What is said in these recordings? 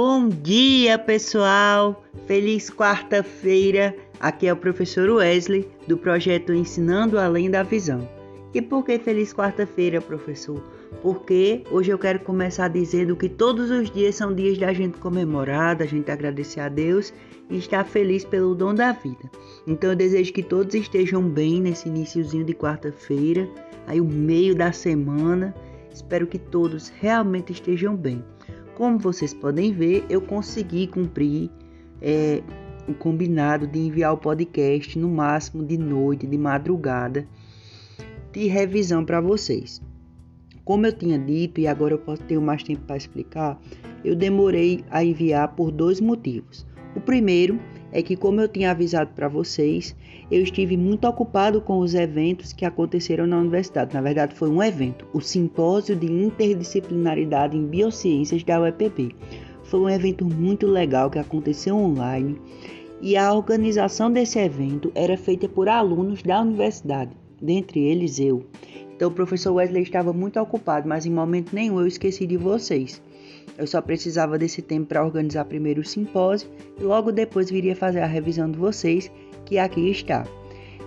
Bom dia, pessoal! Feliz quarta-feira! Aqui é o professor Wesley do projeto Ensinando Além da Visão. E por que feliz quarta-feira, professor? Porque hoje eu quero começar dizendo que todos os dias são dias da gente comemorar, da gente agradecer a Deus e estar feliz pelo dom da vida. Então eu desejo que todos estejam bem nesse iníciozinho de quarta-feira, aí o meio da semana. Espero que todos realmente estejam bem. Como vocês podem ver, eu consegui cumprir é, o combinado de enviar o podcast no máximo de noite, de madrugada, de revisão para vocês. Como eu tinha dito, e agora eu posso ter mais tempo para explicar, eu demorei a enviar por dois motivos. O primeiro é que, como eu tinha avisado para vocês, eu estive muito ocupado com os eventos que aconteceram na universidade. Na verdade, foi um evento, o Simpósio de Interdisciplinaridade em Biociências da UEPB. Foi um evento muito legal que aconteceu online e a organização desse evento era feita por alunos da universidade, dentre eles eu. Então o professor Wesley estava muito ocupado, mas em momento nenhum eu esqueci de vocês. Eu só precisava desse tempo para organizar primeiro o simpósio e logo depois viria fazer a revisão de vocês, que aqui está.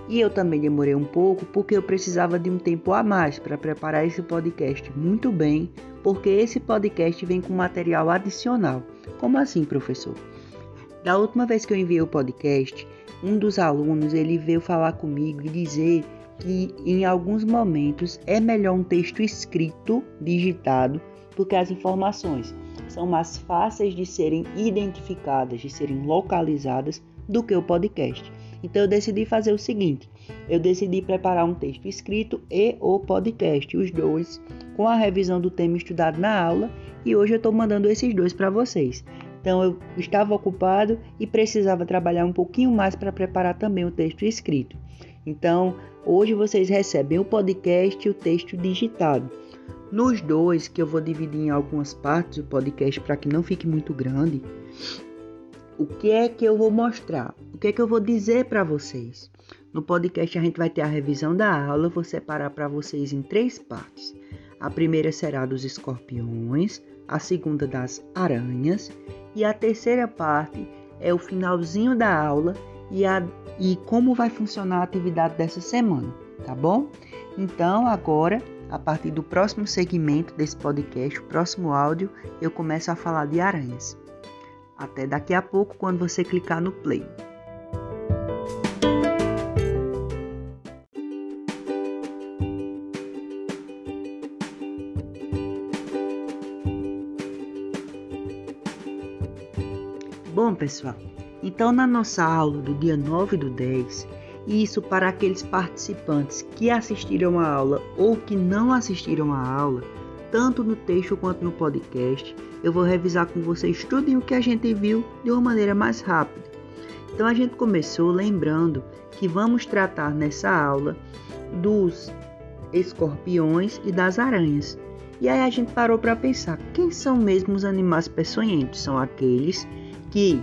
E eu também demorei um pouco porque eu precisava de um tempo a mais para preparar esse podcast muito bem, porque esse podcast vem com material adicional. Como assim, professor? Da última vez que eu enviei o podcast, um dos alunos ele veio falar comigo e dizer que em alguns momentos é melhor um texto escrito, digitado, do que as informações são mais fáceis de serem identificadas, de serem localizadas do que o podcast. Então eu decidi fazer o seguinte: eu decidi preparar um texto escrito e o podcast, os dois, com a revisão do tema estudado na aula, e hoje eu estou mandando esses dois para vocês. Então eu estava ocupado e precisava trabalhar um pouquinho mais para preparar também o texto escrito. Então hoje vocês recebem o podcast e o texto digitado. Nos dois, que eu vou dividir em algumas partes o podcast para que não fique muito grande, o que é que eu vou mostrar? O que é que eu vou dizer para vocês? No podcast a gente vai ter a revisão da aula, vou separar para vocês em três partes. A primeira será dos escorpiões, a segunda das aranhas e a terceira parte é o finalzinho da aula e, a, e como vai funcionar a atividade dessa semana, tá bom? Então agora a partir do próximo segmento desse podcast, o próximo áudio, eu começo a falar de aranhas. Até daqui a pouco, quando você clicar no play. Bom, pessoal, então na nossa aula do dia 9 do 10, isso para aqueles participantes que assistiram a aula ou que não assistiram a aula, tanto no texto quanto no podcast. Eu vou revisar com vocês tudo o que a gente viu de uma maneira mais rápida. Então a gente começou lembrando que vamos tratar nessa aula dos escorpiões e das aranhas. E aí a gente parou para pensar, quem são mesmo os animais peçonhentos? São aqueles que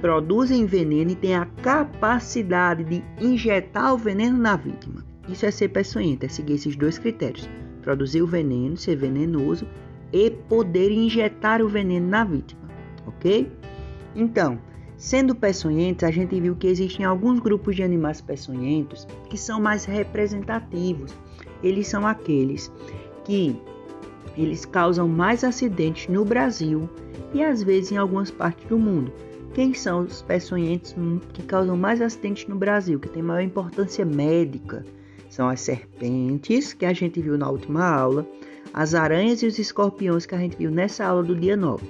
produzem veneno e têm a capacidade de injetar o veneno na vítima. Isso é ser peçonhento, é seguir esses dois critérios: produzir o veneno, ser venenoso e poder injetar o veneno na vítima, ok? Então, sendo peçonhentos, a gente viu que existem alguns grupos de animais peçonhentos que são mais representativos. Eles são aqueles que eles causam mais acidentes no Brasil e às vezes em algumas partes do mundo. Quem são os peçonhentos que causam mais acidentes no Brasil, que tem maior importância médica? São as serpentes, que a gente viu na última aula, as aranhas e os escorpiões, que a gente viu nessa aula do dia 9.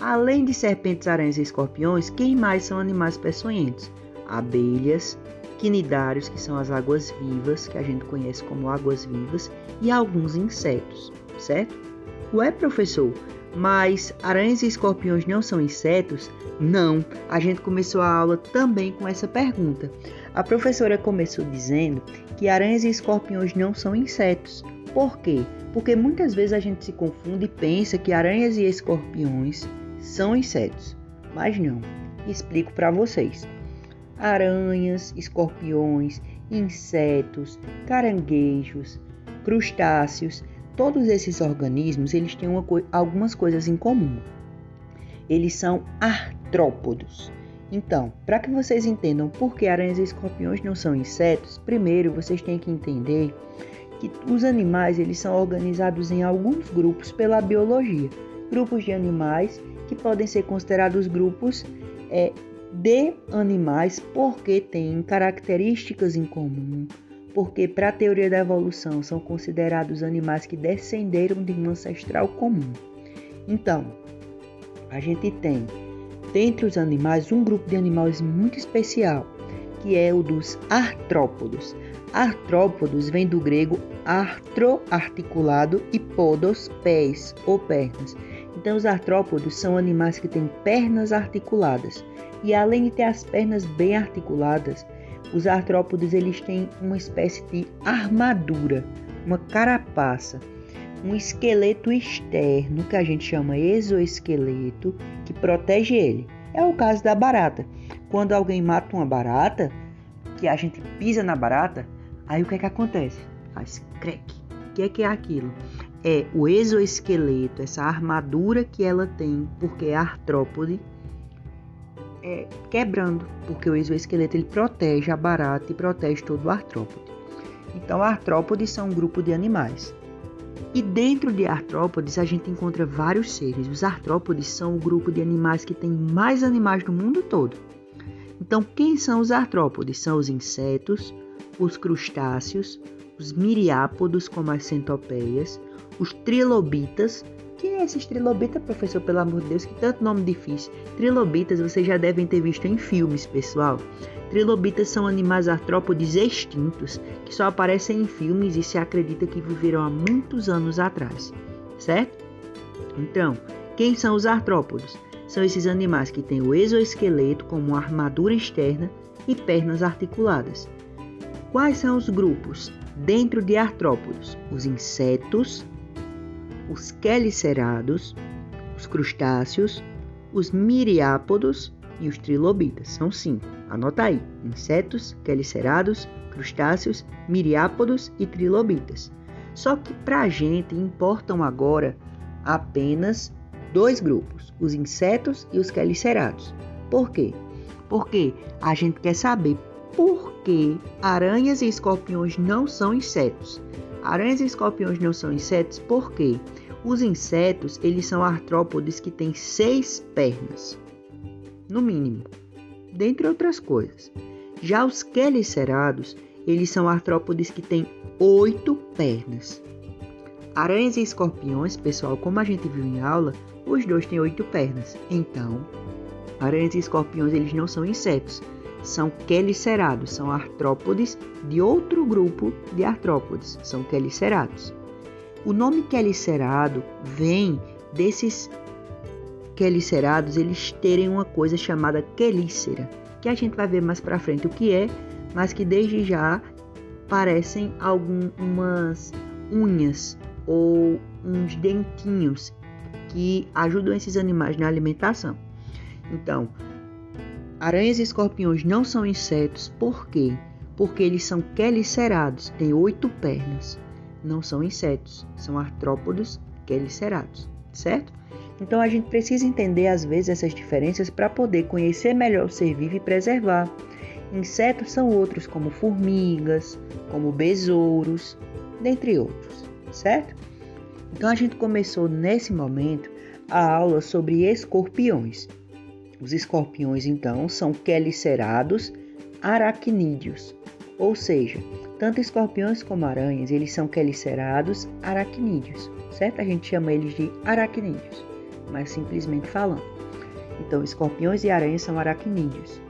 Além de serpentes, aranhas e escorpiões, quem mais são animais peçonhentos? Abelhas, quinidários, que são as águas vivas, que a gente conhece como águas vivas, e alguns insetos, certo? Ué, professor, mas aranhas e escorpiões não são insetos? Não. A gente começou a aula também com essa pergunta. A professora começou dizendo que aranhas e escorpiões não são insetos. Por quê? Porque muitas vezes a gente se confunde e pensa que aranhas e escorpiões são insetos. Mas não. Explico para vocês. Aranhas, escorpiões, insetos, caranguejos, crustáceos Todos esses organismos eles têm uma, algumas coisas em comum. eles são artrópodos. Então, para que vocês entendam por que aranhas e escorpiões não são insetos, primeiro vocês têm que entender que os animais eles são organizados em alguns grupos pela biologia. Grupos de animais que podem ser considerados grupos é, de animais porque têm características em comum, porque para a teoria da evolução são considerados animais que descenderam de um ancestral comum. Então, a gente tem dentre os animais um grupo de animais muito especial, que é o dos artrópodos. Artrópodos vem do grego artro, articulado, e podos, pés ou pernas. Então, os artrópodos são animais que têm pernas articuladas. E além de ter as pernas bem articuladas, os artrópodes eles têm uma espécie de armadura, uma carapaça um esqueleto externo, que a gente chama exoesqueleto, que protege ele. É o caso da barata. Quando alguém mata uma barata, que a gente pisa na barata, aí o que é que acontece? Faz crack. O que é que é aquilo? É o exoesqueleto, essa armadura que ela tem, porque é artrópode, é, quebrando, porque o exoesqueleto ele protege a barata e protege todo o artrópode. Então, artrópodes são um grupo de animais. E dentro de artrópodes a gente encontra vários seres. Os artrópodes são o grupo de animais que tem mais animais no mundo todo. Então, quem são os artrópodes? São os insetos, os crustáceos, os miriápodos, como as centopeias, os trilobitas. Quem é esses trilobitas, professor? Pelo amor de Deus, que tanto nome difícil. Trilobitas vocês já devem ter visto em filmes, pessoal. Trilobitas são animais artrópodes extintos que só aparecem em filmes e se acredita que viveram há muitos anos atrás, certo? Então, quem são os artrópodes? São esses animais que têm o exoesqueleto como armadura externa e pernas articuladas. Quais são os grupos dentro de artrópodes? Os insetos, os quelicerados, os crustáceos, os miriápodos e os trilobitas. São cinco. Anota aí: insetos, quelicerados, crustáceos, miriápodos e trilobitas. Só que para a gente importam agora apenas dois grupos: os insetos e os quelicerados. Por quê? Porque a gente quer saber por que aranhas e escorpiões não são insetos. Aranhas e escorpiões não são insetos porque os insetos eles são artrópodes que têm seis pernas no mínimo, dentre outras coisas. Já os quelicerados, eles são artrópodes que têm oito pernas. Aranhas e escorpiões, pessoal, como a gente viu em aula, os dois têm oito pernas. Então, aranhas e escorpiões, eles não são insetos, são quelicerados, são artrópodes de outro grupo de artrópodes, são quelicerados. O nome quelicerado vem desses quelicerados eles terem uma coisa chamada quelícera, que a gente vai ver mais para frente o que é, mas que desde já parecem algumas unhas ou uns dentinhos que ajudam esses animais na alimentação. Então, aranhas e escorpiões não são insetos, por quê? Porque eles são quelicerados, têm oito pernas. Não são insetos, são artrópodos quelicerados, certo? Então a gente precisa entender às vezes essas diferenças para poder conhecer melhor o ser vivo e preservar. Insetos são outros, como formigas, como besouros, dentre outros, certo? Então a gente começou nesse momento a aula sobre escorpiões. Os escorpiões, então, são quelicerados aracnídeos, ou seja, tanto escorpiões como aranhas, eles são quelicerados aracnídeos, certo? A gente chama eles de aracnídeos mais simplesmente falando. Então, escorpiões e aranhas são aracnídeos.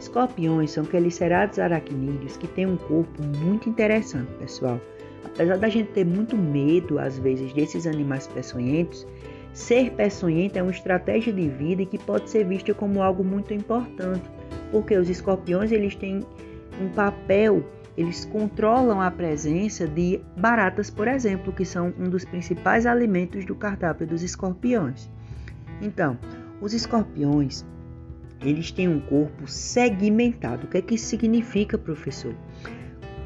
Escorpiões são quelicerados aracnídeos que têm um corpo muito interessante, pessoal. Apesar da gente ter muito medo, às vezes, desses animais peçonhentos, ser peçonhento é uma estratégia de vida que pode ser vista como algo muito importante, porque os escorpiões eles têm um papel eles controlam a presença de baratas, por exemplo, que são um dos principais alimentos do cardápio dos escorpiões. Então, os escorpiões, eles têm um corpo segmentado. O que é que isso significa, professor?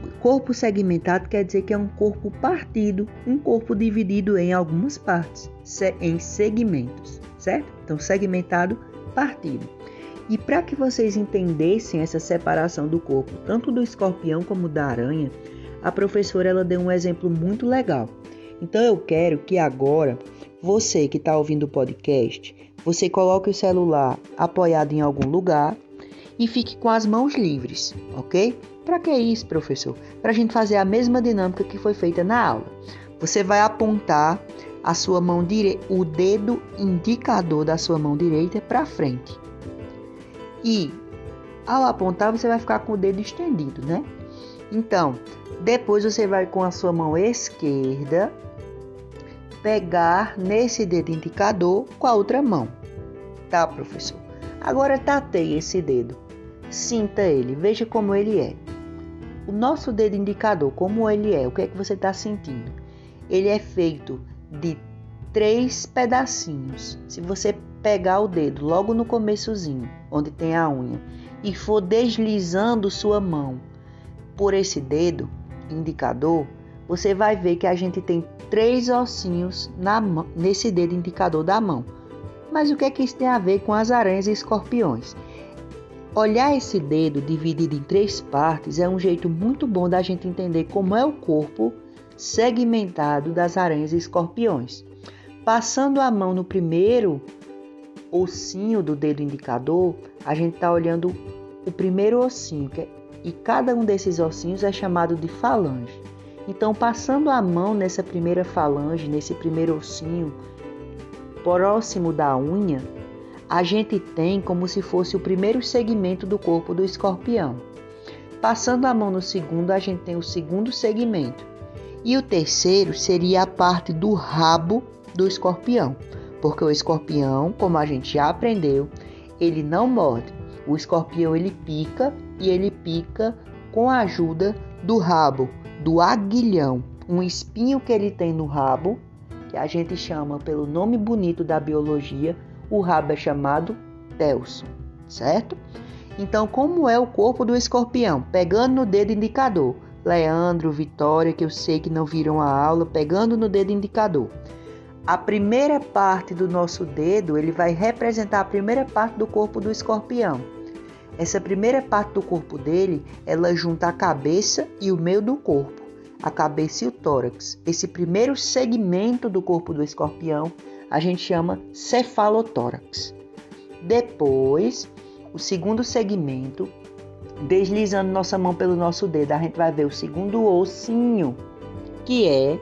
Corpo segmentado quer dizer que é um corpo partido, um corpo dividido em algumas partes, em segmentos, certo? Então, segmentado, partido. E para que vocês entendessem essa separação do corpo, tanto do escorpião como da aranha, a professora ela deu um exemplo muito legal. Então eu quero que agora você que está ouvindo o podcast, você coloque o celular apoiado em algum lugar e fique com as mãos livres, ok? Para que isso, professor? Para a gente fazer a mesma dinâmica que foi feita na aula. Você vai apontar a sua mão direita, o dedo indicador da sua mão direita para frente. E ao apontar, você vai ficar com o dedo estendido, né? Então, depois você vai com a sua mão esquerda pegar nesse dedo indicador com a outra mão. Tá, professor? Agora tateie esse dedo. Sinta ele, veja como ele é. O nosso dedo indicador, como ele é, o que é que você está sentindo? Ele é feito de três pedacinhos. Se você pegar o dedo logo no começozinho, onde tem a unha, e for deslizando sua mão por esse dedo indicador, você vai ver que a gente tem três ossinhos na nesse dedo indicador da mão. Mas o que é que isso tem a ver com as aranhas e escorpiões? Olhar esse dedo dividido em três partes é um jeito muito bom da gente entender como é o corpo segmentado das aranhas e escorpiões. Passando a mão no primeiro ossinho do dedo indicador, a gente está olhando o primeiro ossinho, é, e cada um desses ossinhos é chamado de falange. Então, passando a mão nessa primeira falange, nesse primeiro ossinho, próximo da unha, a gente tem como se fosse o primeiro segmento do corpo do escorpião. Passando a mão no segundo, a gente tem o segundo segmento. E o terceiro seria a parte do rabo do escorpião, porque o escorpião, como a gente já aprendeu, ele não morde. O escorpião ele pica e ele pica com a ajuda do rabo, do aguilhão, um espinho que ele tem no rabo, que a gente chama pelo nome bonito da biologia, o rabo é chamado telson, certo? Então, como é o corpo do escorpião? Pegando no dedo indicador. Leandro, Vitória, que eu sei que não viram a aula, pegando no dedo indicador. A primeira parte do nosso dedo, ele vai representar a primeira parte do corpo do escorpião. Essa primeira parte do corpo dele, ela junta a cabeça e o meio do corpo, a cabeça e o tórax. Esse primeiro segmento do corpo do escorpião, a gente chama cefalotórax. Depois, o segundo segmento, deslizando nossa mão pelo nosso dedo, a gente vai ver o segundo ossinho, que é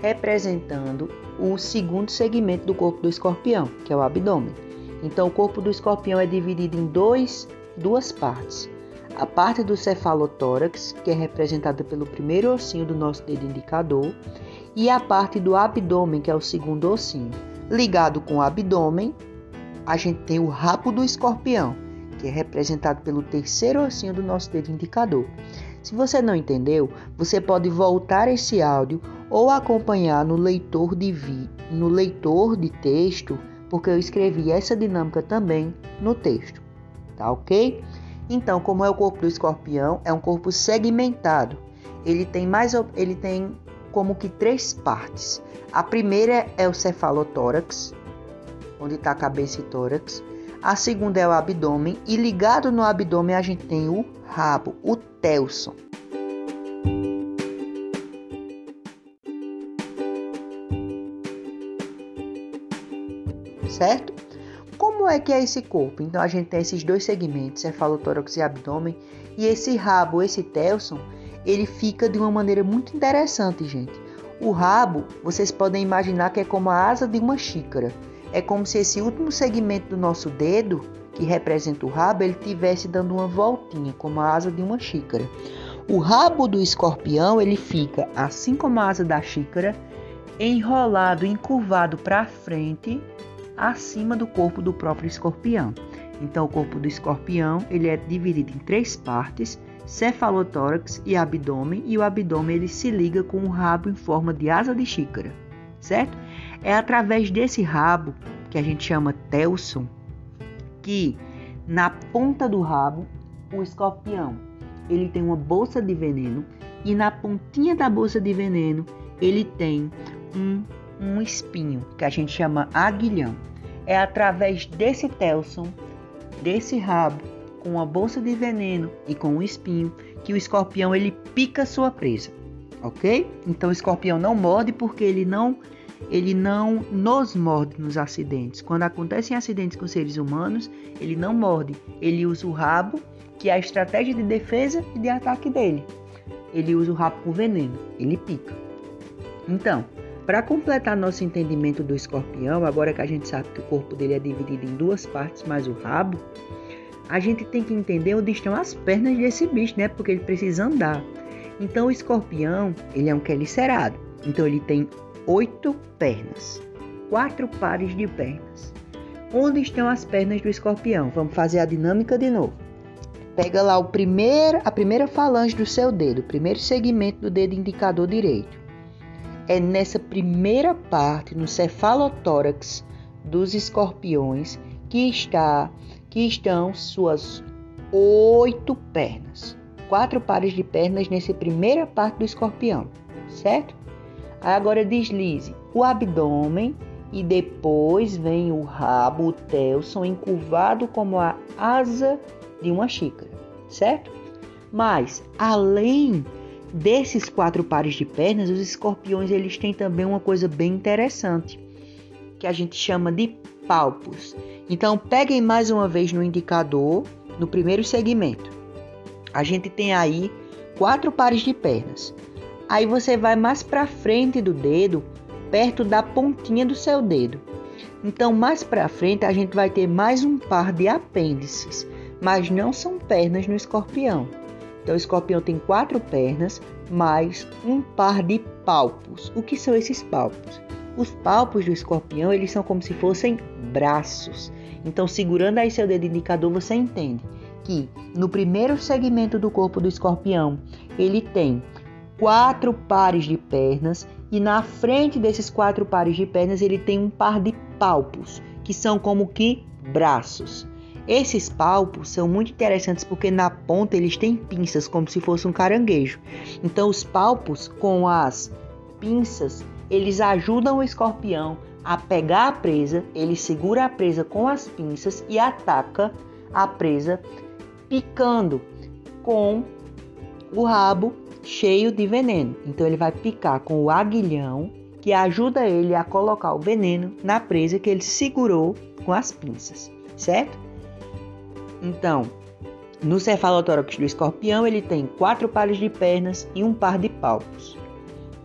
representando o segundo segmento do corpo do escorpião, que é o abdômen. Então, o corpo do escorpião é dividido em dois, duas partes. A parte do cefalotórax, que é representada pelo primeiro ossinho do nosso dedo indicador, e a parte do abdômen, que é o segundo ossinho. Ligado com o abdômen, a gente tem o rabo do escorpião, que é representado pelo terceiro ossinho do nosso dedo indicador. Se você não entendeu, você pode voltar esse áudio ou acompanhar no leitor de vi, no leitor de texto, porque eu escrevi essa dinâmica também no texto. Tá OK? Então, como é o corpo do escorpião, é um corpo segmentado. Ele tem mais ele tem como que três partes. A primeira é o cefalotórax, onde está a cabeça e tórax. A segunda é o abdômen e ligado no abdômen a gente tem o rabo, o telson. Certo? Como é que é esse corpo? Então a gente tem esses dois segmentos, cefalotórax e abdômen, e esse rabo, esse telson, ele fica de uma maneira muito interessante, gente. O rabo, vocês podem imaginar que é como a asa de uma xícara. É como se esse último segmento do nosso dedo que representa o rabo, ele tivesse dando uma voltinha, como a asa de uma xícara. O rabo do escorpião, ele fica, assim como a asa da xícara, enrolado, encurvado para frente, acima do corpo do próprio escorpião. Então, o corpo do escorpião, ele é dividido em três partes, cefalotórax e abdômen, e o abdômen ele se liga com o rabo em forma de asa de xícara, certo? É através desse rabo, que a gente chama telson, que na ponta do rabo o escorpião ele tem uma bolsa de veneno e na pontinha da bolsa de veneno ele tem um, um espinho que a gente chama aguilhão. É através desse telson, desse rabo, com a bolsa de veneno e com o espinho, que o escorpião ele pica sua presa, ok? Então o escorpião não morde porque ele não ele não nos morde nos acidentes. Quando acontecem acidentes com seres humanos, ele não morde, ele usa o rabo, que é a estratégia de defesa e de ataque dele. Ele usa o rabo com veneno, ele pica. Então, para completar nosso entendimento do escorpião, agora que a gente sabe que o corpo dele é dividido em duas partes, mais o rabo, a gente tem que entender onde estão as pernas desse bicho, né? Porque ele precisa andar. Então o escorpião, ele é um quelicerado. Então ele tem oito pernas, quatro pares de pernas. Onde estão as pernas do escorpião? Vamos fazer a dinâmica de novo. Pega lá o primeiro, a primeira falange do seu dedo, o primeiro segmento do dedo indicador direito. É nessa primeira parte, no cefalotórax dos escorpiões, que está que estão suas oito pernas. Quatro pares de pernas nessa primeira parte do escorpião, certo? Agora deslize o abdômen e depois vem o rabo, o telson, encurvado como a asa de uma xícara, certo? Mas, além desses quatro pares de pernas, os escorpiões eles têm também uma coisa bem interessante, que a gente chama de palpos. Então, peguem mais uma vez no indicador, no primeiro segmento. A gente tem aí quatro pares de pernas. Aí você vai mais para frente do dedo, perto da pontinha do seu dedo. Então, mais para frente, a gente vai ter mais um par de apêndices, mas não são pernas no escorpião. Então, o escorpião tem quatro pernas, mais um par de palpos. O que são esses palpos? Os palpos do escorpião, eles são como se fossem braços. Então, segurando aí seu dedo indicador, você entende que no primeiro segmento do corpo do escorpião, ele tem quatro pares de pernas e na frente desses quatro pares de pernas ele tem um par de palpos, que são como que braços. Esses palpos são muito interessantes porque na ponta eles têm pinças, como se fosse um caranguejo. Então, os palpos com as pinças eles ajudam o escorpião a pegar a presa, ele segura a presa com as pinças e ataca a presa picando com o rabo cheio de veneno. Então ele vai picar com o aguilhão que ajuda ele a colocar o veneno na presa que ele segurou com as pinças, certo? Então, no cefalotórax do escorpião ele tem quatro pares de pernas e um par de palpos.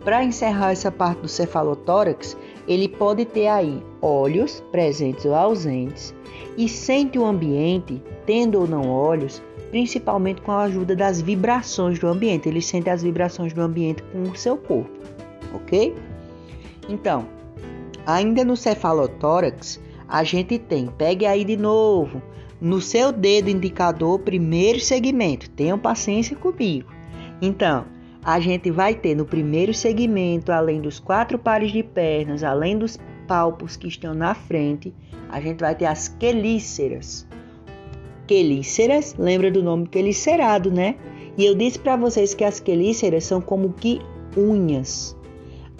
Para encerrar essa parte do cefalotórax, ele pode ter aí olhos presentes ou ausentes e sente o ambiente, tendo ou não olhos, principalmente com a ajuda das vibrações do ambiente. Ele sente as vibrações do ambiente com o seu corpo, ok? Então, ainda no cefalotórax, a gente tem, pegue aí de novo, no seu dedo indicador, primeiro segmento. Tenham paciência comigo. Então, a gente vai ter no primeiro segmento, além dos quatro pares de pernas, além dos palpos que estão na frente, a gente vai ter as quelíceras. Quelíceras, lembra do nome quelicerado, né? E eu disse para vocês que as quelíceras são como que unhas.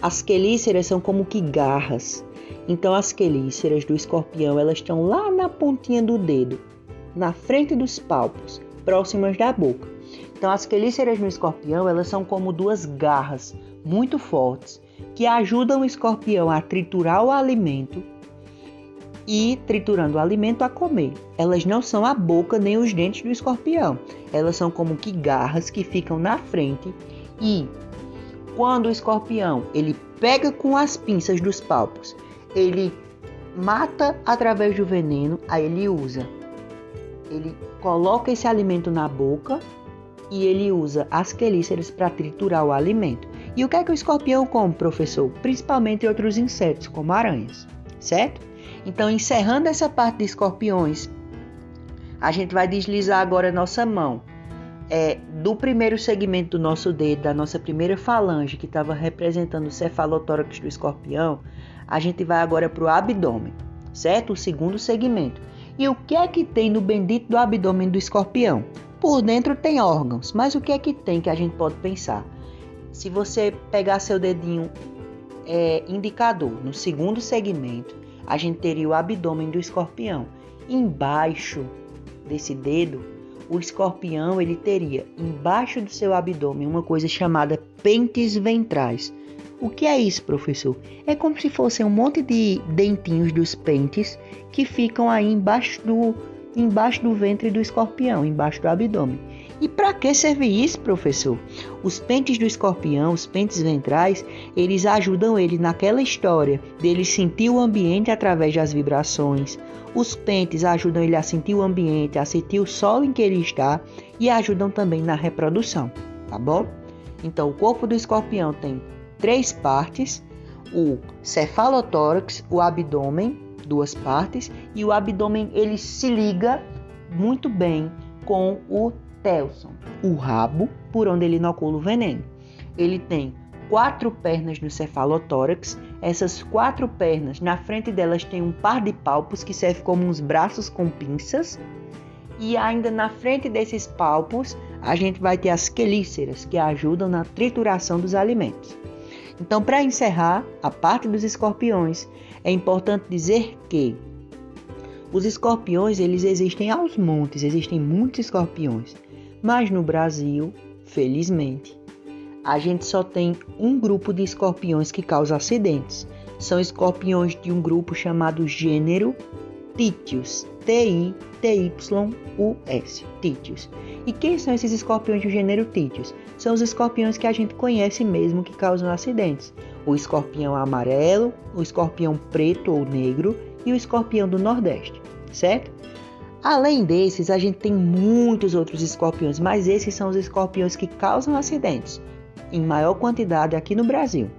As quelíceras são como que garras. Então as quelíceras do escorpião, elas estão lá na pontinha do dedo, na frente dos palpos, próximas da boca. Então, as quelíceras no escorpião, elas são como duas garras muito fortes que ajudam o escorpião a triturar o alimento e, triturando o alimento, a comer. Elas não são a boca nem os dentes do escorpião. Elas são como que garras que ficam na frente e quando o escorpião ele pega com as pinças dos palpos, ele mata através do veneno, aí ele usa. Ele coloca esse alimento na boca e ele usa as quelíceras para triturar o alimento. E o que é que o escorpião come, professor? Principalmente outros insetos, como aranhas, certo? Então, encerrando essa parte de escorpiões, a gente vai deslizar agora a nossa mão é, do primeiro segmento do nosso dedo, da nossa primeira falange, que estava representando o cefalotórax do escorpião, a gente vai agora para o abdômen, certo? O segundo segmento. E o que é que tem no bendito do abdômen do escorpião? Por dentro tem órgãos, mas o que é que tem que a gente pode pensar? Se você pegar seu dedinho é, indicador no segundo segmento, a gente teria o abdômen do escorpião. Embaixo desse dedo, o escorpião ele teria embaixo do seu abdômen uma coisa chamada pentes ventrais. O que é isso, professor? É como se fossem um monte de dentinhos dos pentes que ficam aí embaixo do, embaixo do ventre do escorpião, embaixo do abdômen. E para que serve isso, professor? Os pentes do escorpião, os pentes ventrais, eles ajudam ele naquela história dele sentir o ambiente através das vibrações. Os pentes ajudam ele a sentir o ambiente, a sentir o solo em que ele está e ajudam também na reprodução, tá bom? Então, o corpo do escorpião tem três partes: o cefalotórax, o abdômen, duas partes, e o abdômen ele se liga muito bem com o telson, o rabo por onde ele inocula o veneno. Ele tem quatro pernas no cefalotórax. Essas quatro pernas, na frente delas tem um par de palpos que serve como uns braços com pinças. E ainda na frente desses palpos, a gente vai ter as quelíceras, que ajudam na trituração dos alimentos. Então, para encerrar a parte dos escorpiões, é importante dizer que os escorpiões, eles existem aos montes, existem muitos escorpiões. Mas no Brasil, felizmente, a gente só tem um grupo de escorpiões que causa acidentes. São escorpiões de um grupo chamado gênero Titius, T-I-T-Y-U-S, Titius. E quem são esses escorpiões do gênero Titius? São os escorpiões que a gente conhece mesmo que causam acidentes. O escorpião amarelo, o escorpião preto ou negro e o escorpião do Nordeste, certo? Além desses, a gente tem muitos outros escorpiões, mas esses são os escorpiões que causam acidentes em maior quantidade aqui no Brasil.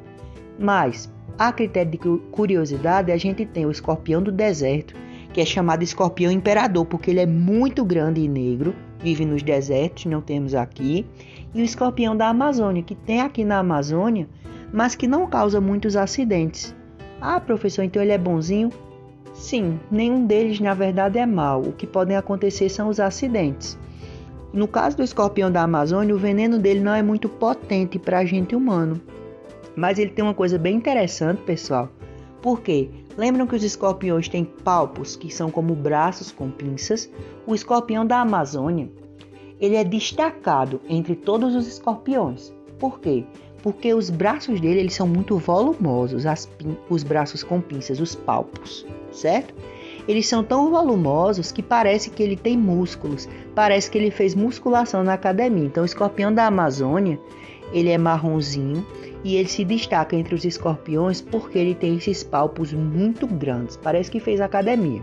Mas, a critério de curiosidade, a gente tem o escorpião do deserto, que é chamado escorpião imperador, porque ele é muito grande e negro, vive nos desertos, não temos aqui, e o escorpião da Amazônia, que tem aqui na Amazônia, mas que não causa muitos acidentes. Ah, professor, então ele é bonzinho? Sim, nenhum deles na verdade é mau. O que podem acontecer são os acidentes. No caso do escorpião da Amazônia, o veneno dele não é muito potente para a gente humano. Mas ele tem uma coisa bem interessante, pessoal. Por quê? Lembram que os escorpiões têm palpos, que são como braços com pinças? O escorpião da Amazônia, ele é destacado entre todos os escorpiões. Por quê? Porque os braços dele eles são muito volumosos, os braços com pinças, os palpos, certo? Eles são tão volumosos que parece que ele tem músculos, parece que ele fez musculação na academia. Então, o escorpião da Amazônia, ele é marronzinho e ele se destaca entre os escorpiões porque ele tem esses palpos muito grandes, parece que fez academia.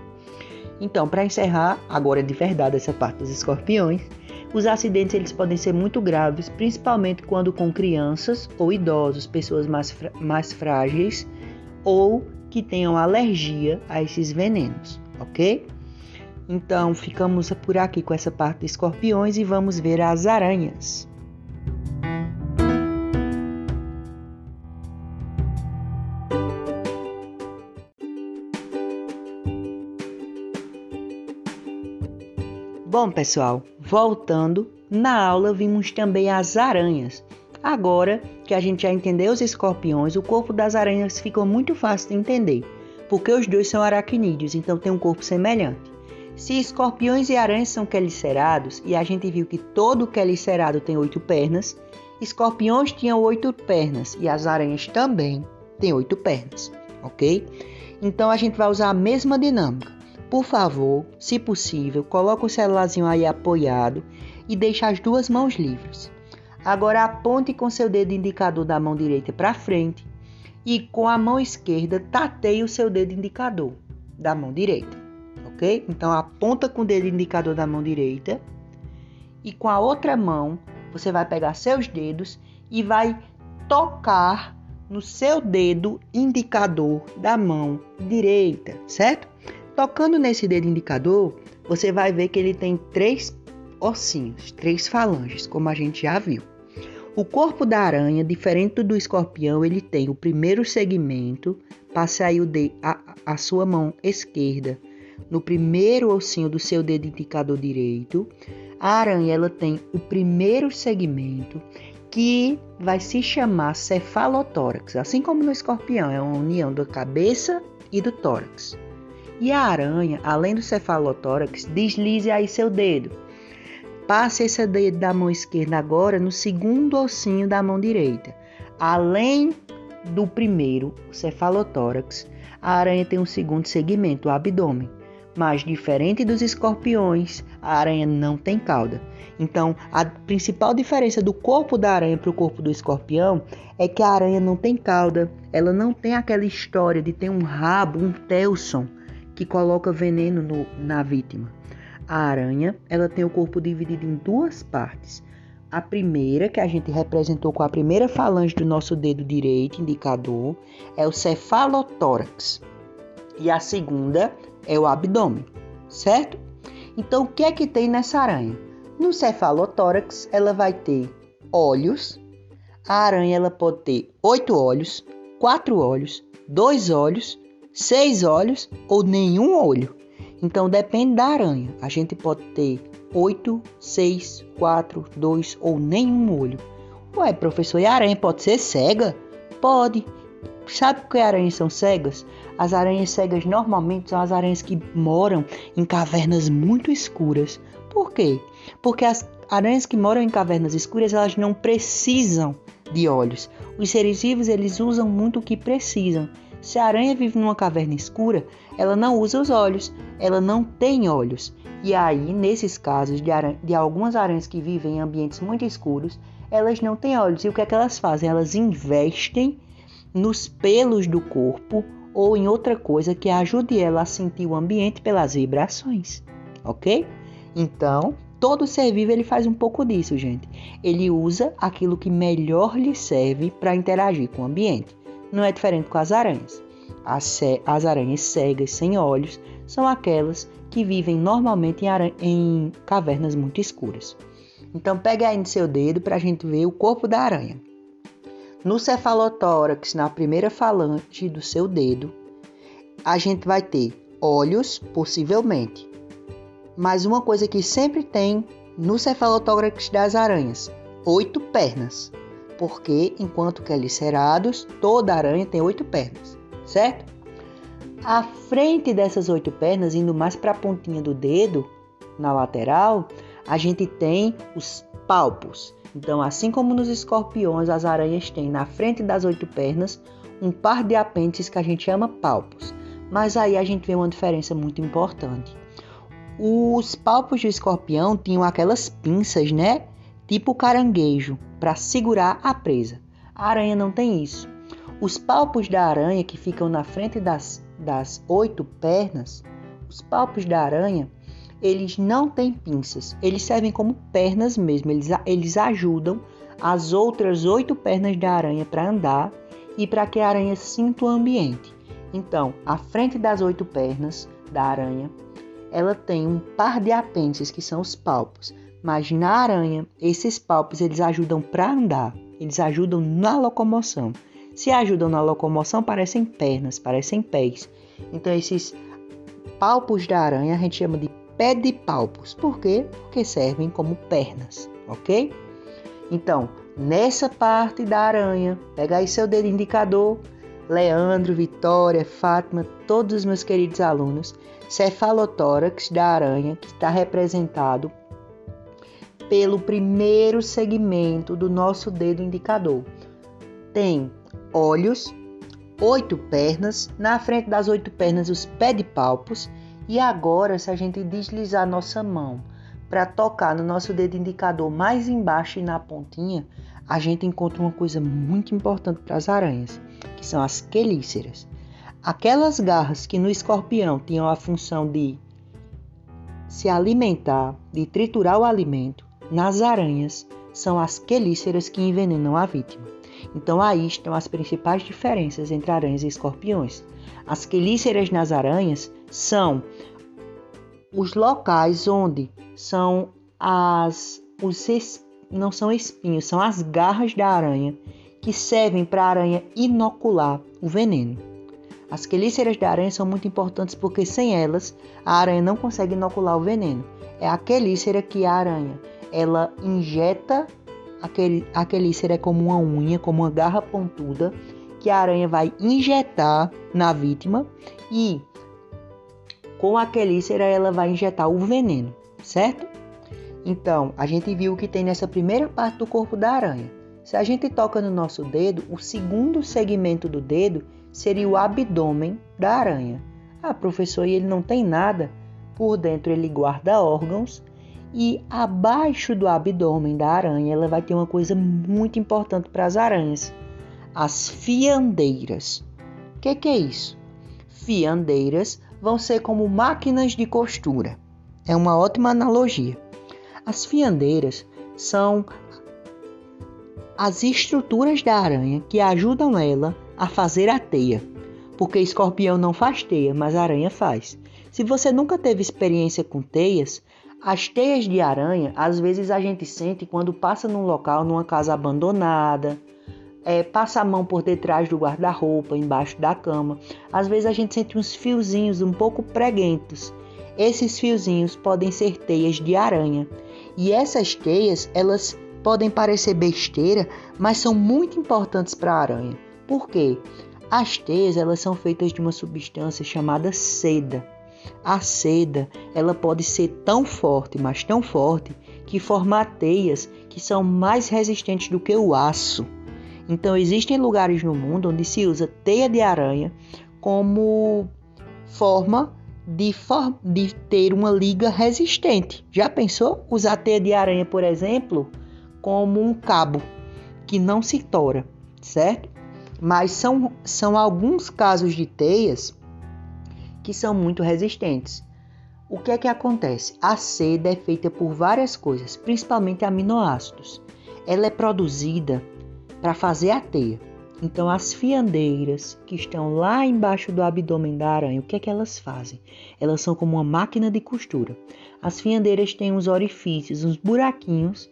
Então, para encerrar, agora de verdade essa parte dos escorpiões, os acidentes eles podem ser muito graves, principalmente quando com crianças ou idosos, pessoas mais, mais frágeis ou que tenham alergia a esses venenos, ok? Então ficamos por aqui com essa parte de escorpiões e vamos ver as aranhas. Bom, pessoal, voltando, na aula vimos também as aranhas. Agora que a gente já entendeu os escorpiões, o corpo das aranhas ficou muito fácil de entender, porque os dois são aracnídeos, então tem um corpo semelhante. Se escorpiões e aranhas são quelicerados, e a gente viu que todo quelicerado tem oito pernas, escorpiões tinham oito pernas e as aranhas também têm oito pernas, ok? Então a gente vai usar a mesma dinâmica. Por favor, se possível, coloque o celularzinho aí apoiado e deixe as duas mãos livres. Agora aponte com seu dedo indicador da mão direita para frente e com a mão esquerda tateie o seu dedo indicador da mão direita, ok? Então aponta com o dedo indicador da mão direita e com a outra mão você vai pegar seus dedos e vai tocar no seu dedo indicador da mão direita, certo? Tocando nesse dedo indicador, você vai ver que ele tem três ossinhos, três falanges, como a gente já viu. O corpo da aranha, diferente do escorpião, ele tem o primeiro segmento, passe aí o de, a, a sua mão esquerda no primeiro ossinho do seu dedo indicador direito. A aranha ela tem o primeiro segmento que vai se chamar cefalotórax, assim como no escorpião, é uma união da cabeça e do tórax. E a aranha, além do cefalotórax, deslize aí seu dedo. Passe esse dedo da mão esquerda agora no segundo ossinho da mão direita. Além do primeiro, o cefalotórax, a aranha tem um segundo segmento, o abdômen. Mas diferente dos escorpiões, a aranha não tem cauda. Então, a principal diferença do corpo da aranha para o corpo do escorpião é que a aranha não tem cauda, ela não tem aquela história de ter um rabo, um telson que coloca veneno no, na vítima. A aranha, ela tem o corpo dividido em duas partes. A primeira, que a gente representou com a primeira falange do nosso dedo direito, indicador, é o cefalotórax. E a segunda é o abdômen, certo? Então, o que é que tem nessa aranha? No cefalotórax, ela vai ter olhos. A aranha ela pode ter oito olhos, quatro olhos, dois olhos, seis olhos ou nenhum olho. Então depende da aranha. A gente pode ter oito, seis, quatro, dois ou nenhum olho. Ué, professor, e a aranha pode ser cega? Pode. Sabe por que aranhas são cegas? As aranhas cegas normalmente são as aranhas que moram em cavernas muito escuras. Por quê? Porque as aranhas que moram em cavernas escuras, elas não precisam de olhos. Os seres vivos, eles usam muito o que precisam. Se a aranha vive numa caverna escura, ela não usa os olhos, ela não tem olhos. E aí, nesses casos de, de algumas aranhas que vivem em ambientes muito escuros, elas não têm olhos. E o que é que elas fazem? Elas investem nos pelos do corpo ou em outra coisa que ajude ela a sentir o ambiente pelas vibrações, ok? Então, todo ser vivo ele faz um pouco disso, gente. Ele usa aquilo que melhor lhe serve para interagir com o ambiente. Não é diferente com as aranhas. As, as aranhas cegas, sem olhos, são aquelas que vivem normalmente em, em cavernas muito escuras. Então, pega aí no seu dedo para a gente ver o corpo da aranha. No cefalotórax, na primeira falange do seu dedo, a gente vai ter olhos, possivelmente. Mas uma coisa que sempre tem no cefalotórax das aranhas: oito pernas porque enquanto que elicerados, toda aranha tem oito pernas, certo? À frente dessas oito pernas, indo mais para a pontinha do dedo, na lateral, a gente tem os palpos. Então, assim como nos escorpiões, as aranhas têm na frente das oito pernas um par de apêndices que a gente chama palpos. Mas aí a gente vê uma diferença muito importante. Os palpos do escorpião tinham aquelas pinças, né? tipo caranguejo, para segurar a presa. A aranha não tem isso. Os palpos da aranha que ficam na frente das, das oito pernas, os palpos da aranha, eles não têm pinças, eles servem como pernas mesmo, eles, eles ajudam as outras oito pernas da aranha para andar e para que a aranha sinta o ambiente. Então, à frente das oito pernas da aranha, ela tem um par de apêndices que são os palpos. Mas na aranha, esses palpos eles ajudam para andar, eles ajudam na locomoção. Se ajudam na locomoção, parecem pernas, parecem pés. Então esses palpos da aranha a gente chama de pedipalpos. Por quê? Porque servem como pernas, ok? Então, nessa parte da aranha, pega aí seu dedo indicador, Leandro, Vitória, Fátima, todos os meus queridos alunos, cefalotórax da aranha, que está representado pelo primeiro segmento do nosso dedo indicador. Tem olhos, oito pernas, na frente das oito pernas os pedipalpos e agora se a gente deslizar nossa mão para tocar no nosso dedo indicador mais embaixo e na pontinha, a gente encontra uma coisa muito importante para as aranhas, que são as quelíceras. Aquelas garras que no escorpião tinham a função de se alimentar, de triturar o alimento, nas aranhas, são as quelíceras que envenenam a vítima. Então aí estão as principais diferenças entre aranhas e escorpiões. As quelíceras nas aranhas são os locais onde são as os es, não são espinhos, são as garras da aranha que servem para a aranha inocular o veneno. As quelíceras da aranha são muito importantes porque sem elas a aranha não consegue inocular o veneno. É a quelícera que a aranha ela injeta aquele, a quelícera é como uma unha, como uma garra pontuda que a aranha vai injetar na vítima e com a quelícera ela vai injetar o veneno, certo? Então, a gente viu o que tem nessa primeira parte do corpo da aranha. Se a gente toca no nosso dedo, o segundo segmento do dedo seria o abdômen da aranha. Ah, professor, e ele não tem nada? Por dentro ele guarda órgãos e abaixo do abdômen da aranha ela vai ter uma coisa muito importante para as aranhas: as fiandeiras. O que, que é isso? Fiandeiras vão ser como máquinas de costura. É uma ótima analogia. As fiandeiras são as estruturas da aranha que ajudam ela a fazer a teia, porque escorpião não faz teia, mas aranha faz. Se você nunca teve experiência com teias, as teias de aranha, às vezes a gente sente quando passa num local, numa casa abandonada, é, passa a mão por detrás do guarda-roupa, embaixo da cama. Às vezes a gente sente uns fiozinhos um pouco preguentos. Esses fiozinhos podem ser teias de aranha. E essas teias, elas podem parecer besteira, mas são muito importantes para a aranha. Por quê? As teias elas são feitas de uma substância chamada seda. A seda ela pode ser tão forte, mas tão forte, que forma teias que são mais resistentes do que o aço. Então existem lugares no mundo onde se usa teia de aranha como forma de, for de ter uma liga resistente. Já pensou usar teia de aranha, por exemplo, como um cabo que não se tora, certo? mas são, são alguns casos de teias que são muito resistentes. O que é que acontece? A seda é feita por várias coisas, principalmente aminoácidos. Ela é produzida para fazer a teia. Então, as fiandeiras que estão lá embaixo do abdômen da aranha, o que é que elas fazem? Elas são como uma máquina de costura. As fiandeiras têm uns orifícios, uns buraquinhos,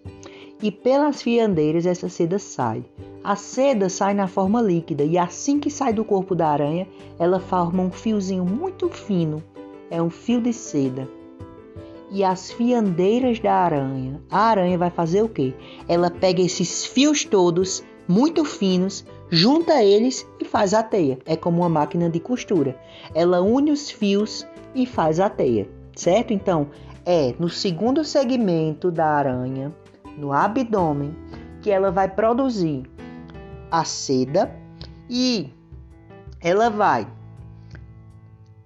e pelas fiandeiras essa seda sai. A seda sai na forma líquida e assim que sai do corpo da aranha, ela forma um fiozinho muito fino. É um fio de seda. E as fiandeiras da aranha, a aranha vai fazer o quê? Ela pega esses fios todos, muito finos, junta eles e faz a teia. É como uma máquina de costura. Ela une os fios e faz a teia, certo? Então, é no segundo segmento da aranha, no abdômen, que ela vai produzir a seda e ela vai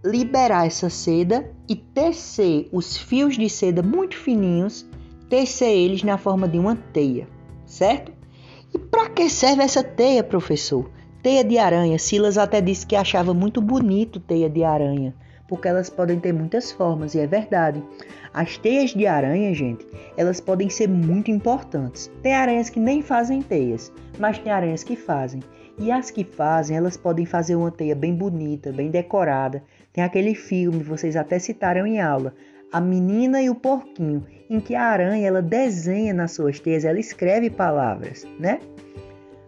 liberar essa seda e tecer os fios de seda muito fininhos, tecer eles na forma de uma teia, certo? E para que serve essa teia, professor? Teia de aranha. Silas até disse que achava muito bonito teia de aranha, porque elas podem ter muitas formas, e é verdade. As teias de aranha, gente, elas podem ser muito importantes. Tem aranhas que nem fazem teias, mas tem aranhas que fazem. E as que fazem, elas podem fazer uma teia bem bonita, bem decorada. Tem aquele filme, vocês até citaram em aula, A Menina e o Porquinho, em que a aranha ela desenha nas suas teias, ela escreve palavras, né?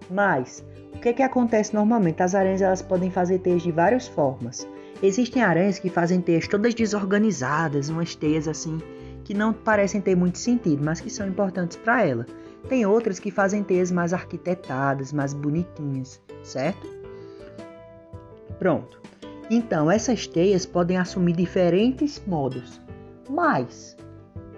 Mas o que, que acontece normalmente? As aranhas elas podem fazer teias de várias formas. Existem aranhas que fazem teias todas desorganizadas, umas teias assim que não parecem ter muito sentido, mas que são importantes para ela. Tem outras que fazem teias mais arquitetadas, mais bonitinhas, certo? Pronto. Então, essas teias podem assumir diferentes modos, mas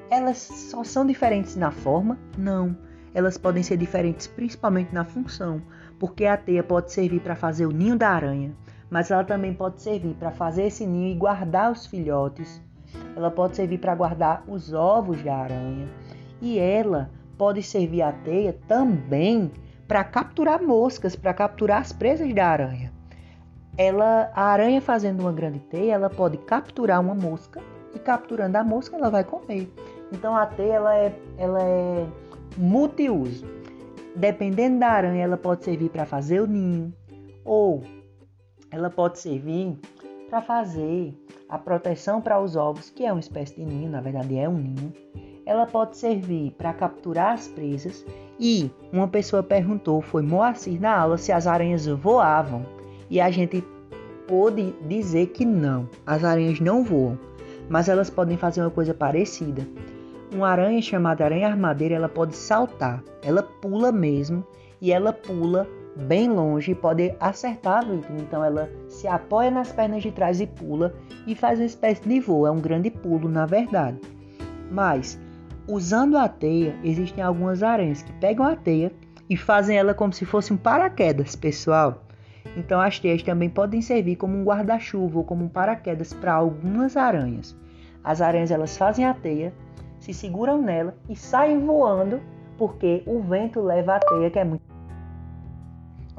elas só são diferentes na forma? Não. Elas podem ser diferentes principalmente na função, porque a teia pode servir para fazer o ninho da aranha, mas ela também pode servir para fazer esse ninho e guardar os filhotes. Ela pode servir para guardar os ovos da aranha. E ela pode servir a teia também para capturar moscas, para capturar as presas da aranha. Ela, a aranha fazendo uma grande teia, ela pode capturar uma mosca e capturando a mosca ela vai comer. Então a teia ela é, ela é multiuso. Dependendo da aranha, ela pode servir para fazer o ninho ou ela pode servir para fazer a proteção para os ovos, que é uma espécie de ninho, na verdade é um ninho. Ela pode servir para capturar as presas. E uma pessoa perguntou, foi Moacir na aula, se as aranhas voavam. E a gente pôde dizer que não, as aranhas não voam, mas elas podem fazer uma coisa parecida. Uma aranha chamada aranha armadeira, ela pode saltar, ela pula mesmo e ela pula bem longe e pode acertar a vítima. Então ela se apoia nas pernas de trás e pula e faz uma espécie de voo, é um grande pulo na verdade. Mas usando a teia, existem algumas aranhas que pegam a teia e fazem ela como se fosse um paraquedas, pessoal. Então as teias também podem servir como um guarda-chuva ou como um paraquedas para algumas aranhas. As aranhas elas fazem a teia, se seguram nela e saem voando porque o vento leva a teia que é muito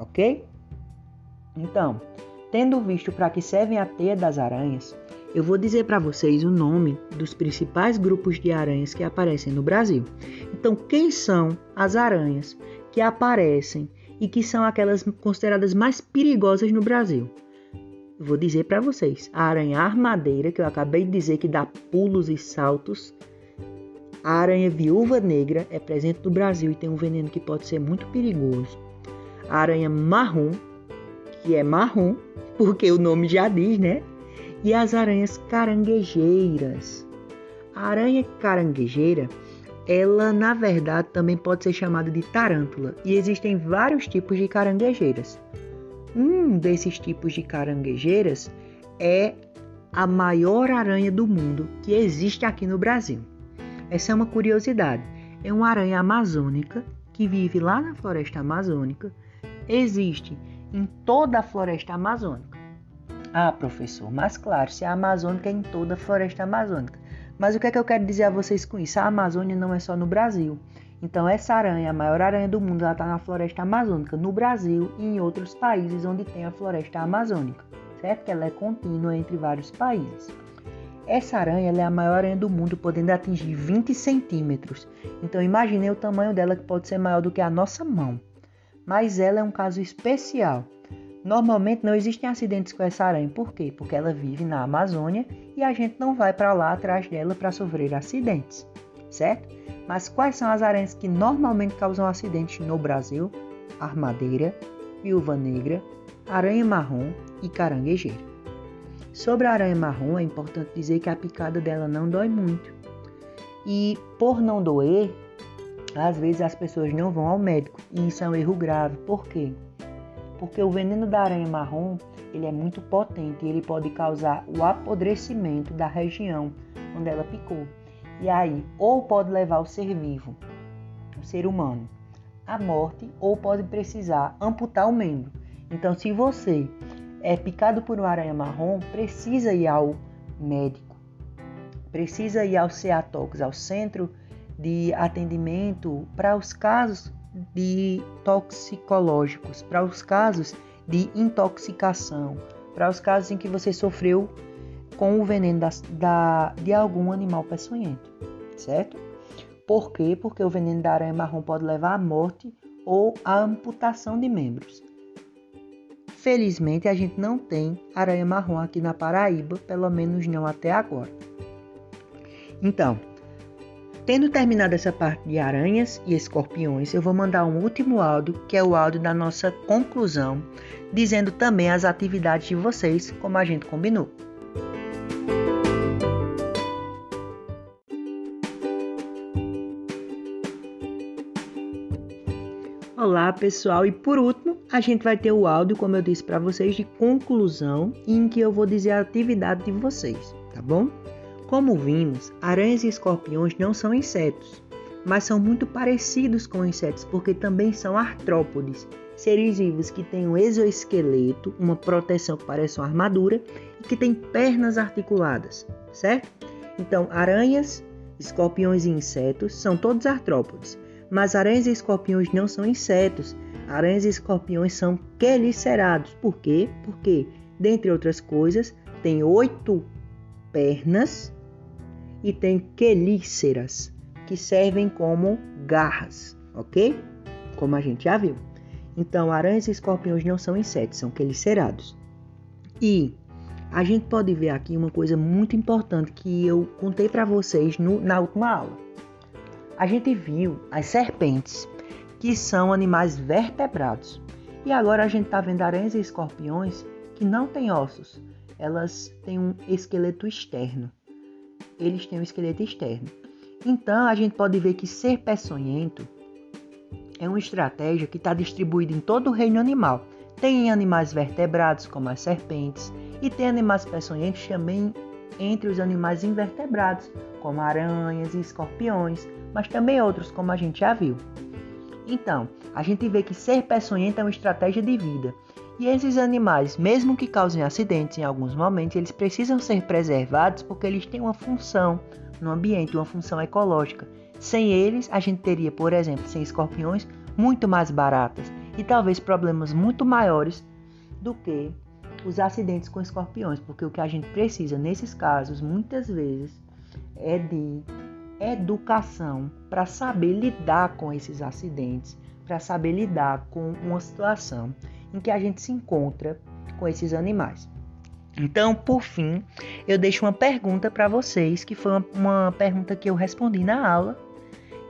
ok? Então, tendo visto para que servem a teia das aranhas, eu vou dizer para vocês o nome dos principais grupos de aranhas que aparecem no Brasil. Então, quem são as aranhas que aparecem e que são aquelas consideradas mais perigosas no Brasil? Eu vou dizer para vocês: a aranha armadeira, que eu acabei de dizer que dá pulos e saltos. A aranha viúva negra é presente no Brasil e tem um veneno que pode ser muito perigoso a aranha marrom, que é marrom, porque o nome já diz, né? E as aranhas caranguejeiras. A aranha caranguejeira, ela na verdade também pode ser chamada de tarântula, e existem vários tipos de caranguejeiras. Um desses tipos de caranguejeiras é a maior aranha do mundo que existe aqui no Brasil. Essa é uma curiosidade. É uma aranha amazônica que vive lá na floresta amazônica existe em toda a floresta amazônica. Ah, professor, mas claro, se a Amazônica é em toda a floresta amazônica. Mas o que é que eu quero dizer a vocês com isso? A Amazônia não é só no Brasil. Então, essa aranha, a maior aranha do mundo, ela está na floresta amazônica, no Brasil e em outros países onde tem a floresta amazônica, certo? Que ela é contínua entre vários países. Essa aranha é a maior aranha do mundo, podendo atingir 20 centímetros. Então, imaginei o tamanho dela, que pode ser maior do que a nossa mão mas ela é um caso especial. Normalmente não existem acidentes com essa aranha. Por quê? Porque ela vive na Amazônia e a gente não vai para lá atrás dela para sofrer acidentes, certo? Mas quais são as aranhas que normalmente causam acidentes no Brasil? Armadeira, viúva negra, aranha marrom e caranguejeira. Sobre a aranha marrom, é importante dizer que a picada dela não dói muito. E por não doer, às vezes as pessoas não vão ao médico e isso é um erro grave. Por quê? Porque o veneno da aranha marrom ele é muito potente e ele pode causar o apodrecimento da região onde ela picou. E aí, ou pode levar o ser vivo, o ser humano, à morte, ou pode precisar amputar o membro. Então, se você é picado por uma aranha marrom, precisa ir ao médico, precisa ir ao CEATOX, ao Centro de atendimento para os casos de toxicológicos, para os casos de intoxicação, para os casos em que você sofreu com o veneno da, da, de algum animal peçonhento, certo? Por quê? Porque o veneno da aranha marrom pode levar à morte ou à amputação de membros. Felizmente a gente não tem aranha marrom aqui na Paraíba, pelo menos não até agora. Então, Tendo terminado essa parte de aranhas e escorpiões, eu vou mandar um último áudio, que é o áudio da nossa conclusão, dizendo também as atividades de vocês, como a gente combinou. Olá, pessoal, e por último, a gente vai ter o áudio, como eu disse para vocês, de conclusão, em que eu vou dizer a atividade de vocês, tá bom? Como vimos, aranhas e escorpiões não são insetos, mas são muito parecidos com insetos porque também são artrópodes, seres vivos que têm um exoesqueleto, uma proteção que parece uma armadura e que têm pernas articuladas, certo? Então, aranhas, escorpiões e insetos são todos artrópodes, mas aranhas e escorpiões não são insetos. Aranhas e escorpiões são quelicerados. Por quê? Porque, dentre outras coisas, têm oito pernas e tem quelíceras, que servem como garras, ok? Como a gente já viu. Então, aranhas e escorpiões não são insetos, são quelicerados. E a gente pode ver aqui uma coisa muito importante que eu contei para vocês no, na última aula. A gente viu as serpentes, que são animais vertebrados. E agora a gente está vendo aranhas e escorpiões que não têm ossos, elas têm um esqueleto externo. Eles têm um esqueleto externo. Então a gente pode ver que ser peçonhento é uma estratégia que está distribuída em todo o reino animal. Tem animais vertebrados, como as serpentes, e tem animais peçonhentos também entre os animais invertebrados, como aranhas e escorpiões, mas também outros, como a gente já viu. Então, a gente vê que ser peçonhento é uma estratégia de vida. E esses animais, mesmo que causem acidentes em alguns momentos, eles precisam ser preservados porque eles têm uma função no ambiente, uma função ecológica. Sem eles, a gente teria, por exemplo, sem escorpiões, muito mais baratas e talvez problemas muito maiores do que os acidentes com escorpiões, porque o que a gente precisa nesses casos, muitas vezes, é de educação para saber lidar com esses acidentes, para saber lidar com uma situação em que a gente se encontra com esses animais. Então, por fim, eu deixo uma pergunta para vocês, que foi uma, pergunta que eu respondi na aula,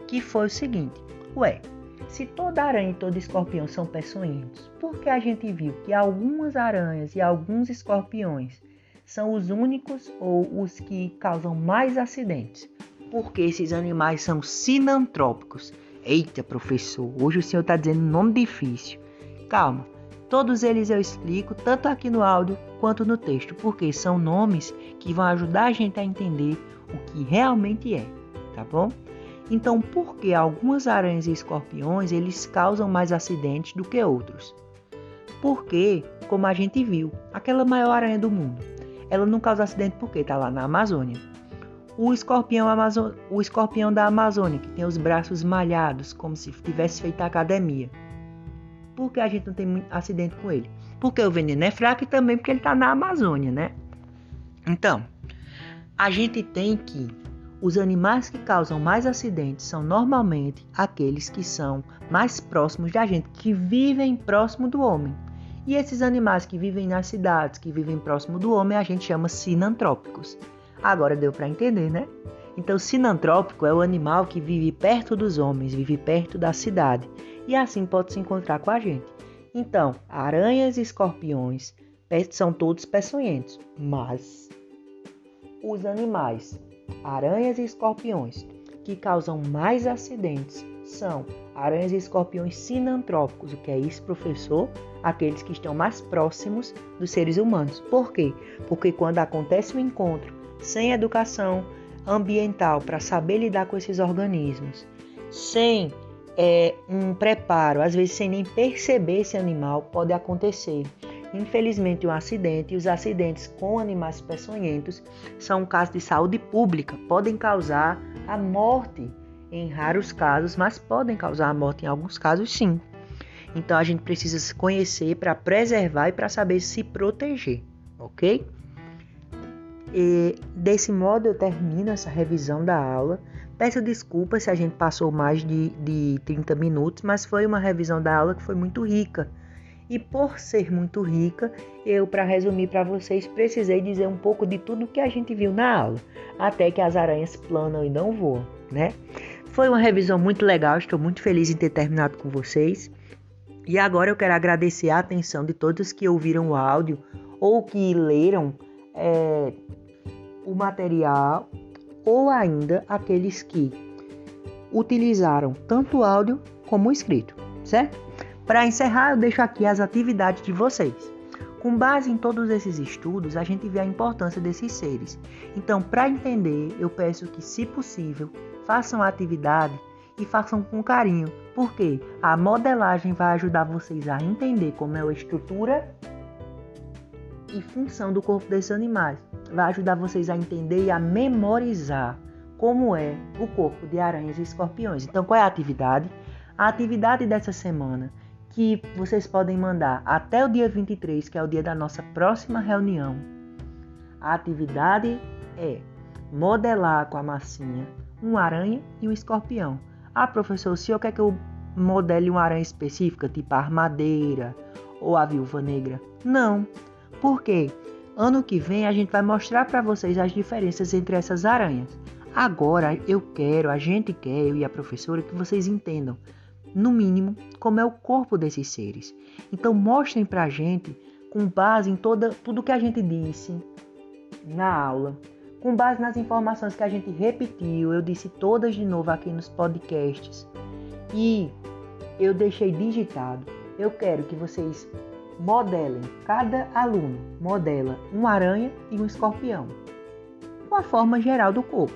que foi o seguinte: Ué, se toda aranha e todo escorpião são peçonhentos, por que a gente viu que algumas aranhas e alguns escorpiões são os únicos ou os que causam mais acidentes? Porque esses animais são sinantrópicos. Eita, professor, hoje o senhor está dizendo nome difícil. Calma, todos eles eu explico, tanto aqui no áudio quanto no texto, porque são nomes que vão ajudar a gente a entender o que realmente é, tá bom? Então, por que algumas aranhas e escorpiões eles causam mais acidentes do que outros? Porque, como a gente viu, aquela maior aranha do mundo, ela não causa acidente porque está lá na Amazônia. O escorpião, Amazo... o escorpião da Amazônia, que tem os braços malhados, como se tivesse feito academia. Por que a gente não tem acidente com ele? Porque o veneno é fraco e também porque ele está na Amazônia, né? Então, a gente tem que os animais que causam mais acidentes são normalmente aqueles que são mais próximos da gente, que vivem próximo do homem. E esses animais que vivem nas cidades, que vivem próximo do homem, a gente chama sinantrópicos. Agora deu para entender, né? Então, sinantrópico é o animal que vive perto dos homens, vive perto da cidade e assim pode se encontrar com a gente. Então, aranhas e escorpiões são todos peçonhentos, mas os animais aranhas e escorpiões que causam mais acidentes são aranhas e escorpiões sinantrópicos. O que é isso, professor? Aqueles que estão mais próximos dos seres humanos. Por quê? Porque quando acontece o um encontro sem educação ambiental para saber lidar com esses organismos, sem é, um preparo, às vezes sem nem perceber esse animal, pode acontecer Infelizmente, um acidente e os acidentes com animais peçonhentos são um caso de saúde pública, podem causar a morte em raros casos, mas podem causar a morte em alguns casos sim. Então a gente precisa se conhecer para preservar e para saber se proteger, ok? E desse modo eu termino essa revisão da aula. Peço desculpas se a gente passou mais de, de 30 minutos, mas foi uma revisão da aula que foi muito rica e por ser muito rica, eu, para resumir para vocês, precisei dizer um pouco de tudo que a gente viu na aula, até que as aranhas planam e não voam, né? Foi uma revisão muito legal, estou muito feliz em ter terminado com vocês. E agora eu quero agradecer a atenção de todos que ouviram o áudio ou que leram é, o material, ou ainda aqueles que utilizaram tanto áudio como escrito, certo? Para encerrar, eu deixo aqui as atividades de vocês. Com base em todos esses estudos, a gente vê a importância desses seres. Então, para entender, eu peço que, se possível, façam a atividade e façam com carinho, porque a modelagem vai ajudar vocês a entender como é a estrutura e função do corpo desses animais. Vai ajudar vocês a entender e a memorizar como é o corpo de aranhas e escorpiões. Então, qual é a atividade? A atividade dessa semana que vocês podem mandar até o dia 23, que é o dia da nossa próxima reunião. A atividade é modelar com a massinha um aranha e um escorpião. Ah, professor, o senhor quer que eu modele uma aranha específica, tipo a armadeira ou a viúva negra? Não. Por quê? Ano que vem a gente vai mostrar para vocês as diferenças entre essas aranhas. Agora eu quero, a gente quer, eu e a professora, que vocês entendam no mínimo, como é o corpo desses seres. Então mostrem para a gente com base em toda, tudo que a gente disse na aula, com base nas informações que a gente repetiu, eu disse todas de novo aqui nos podcasts e eu deixei digitado. Eu quero que vocês modelem, cada aluno modela uma aranha e um escorpião, com a forma geral do corpo.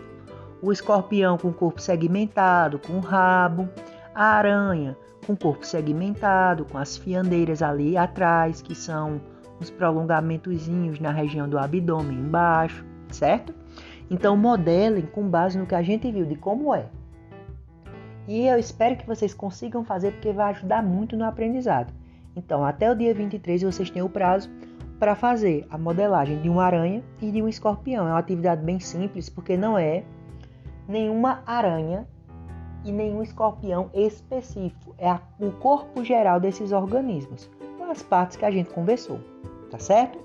O escorpião com o corpo segmentado, com o rabo, a aranha com corpo segmentado, com as fiandeiras ali atrás, que são os prolongamentozinhos na região do abdômen embaixo, certo? Então modelem com base no que a gente viu de como é. E eu espero que vocês consigam fazer porque vai ajudar muito no aprendizado. Então, até o dia 23 vocês têm o prazo para fazer a modelagem de uma aranha e de um escorpião. É uma atividade bem simples porque não é nenhuma aranha e nenhum escorpião específico. É a, o corpo geral desses organismos, com as partes que a gente conversou, tá certo?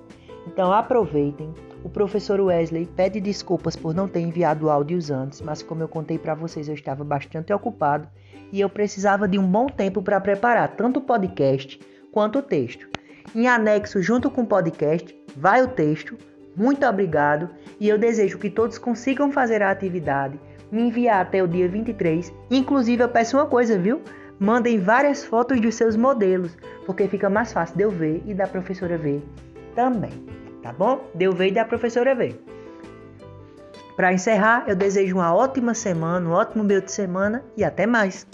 Então aproveitem. O professor Wesley pede desculpas por não ter enviado áudios antes, mas como eu contei para vocês, eu estava bastante ocupado e eu precisava de um bom tempo para preparar tanto o podcast quanto o texto. Em anexo, junto com o podcast, vai o texto. Muito obrigado e eu desejo que todos consigam fazer a atividade me enviar até o dia 23. Inclusive, eu peço uma coisa, viu? Mandem várias fotos dos seus modelos, porque fica mais fácil de eu ver e da professora ver também, tá bom? De eu ver e da professora ver. Para encerrar, eu desejo uma ótima semana, um ótimo meio de semana e até mais.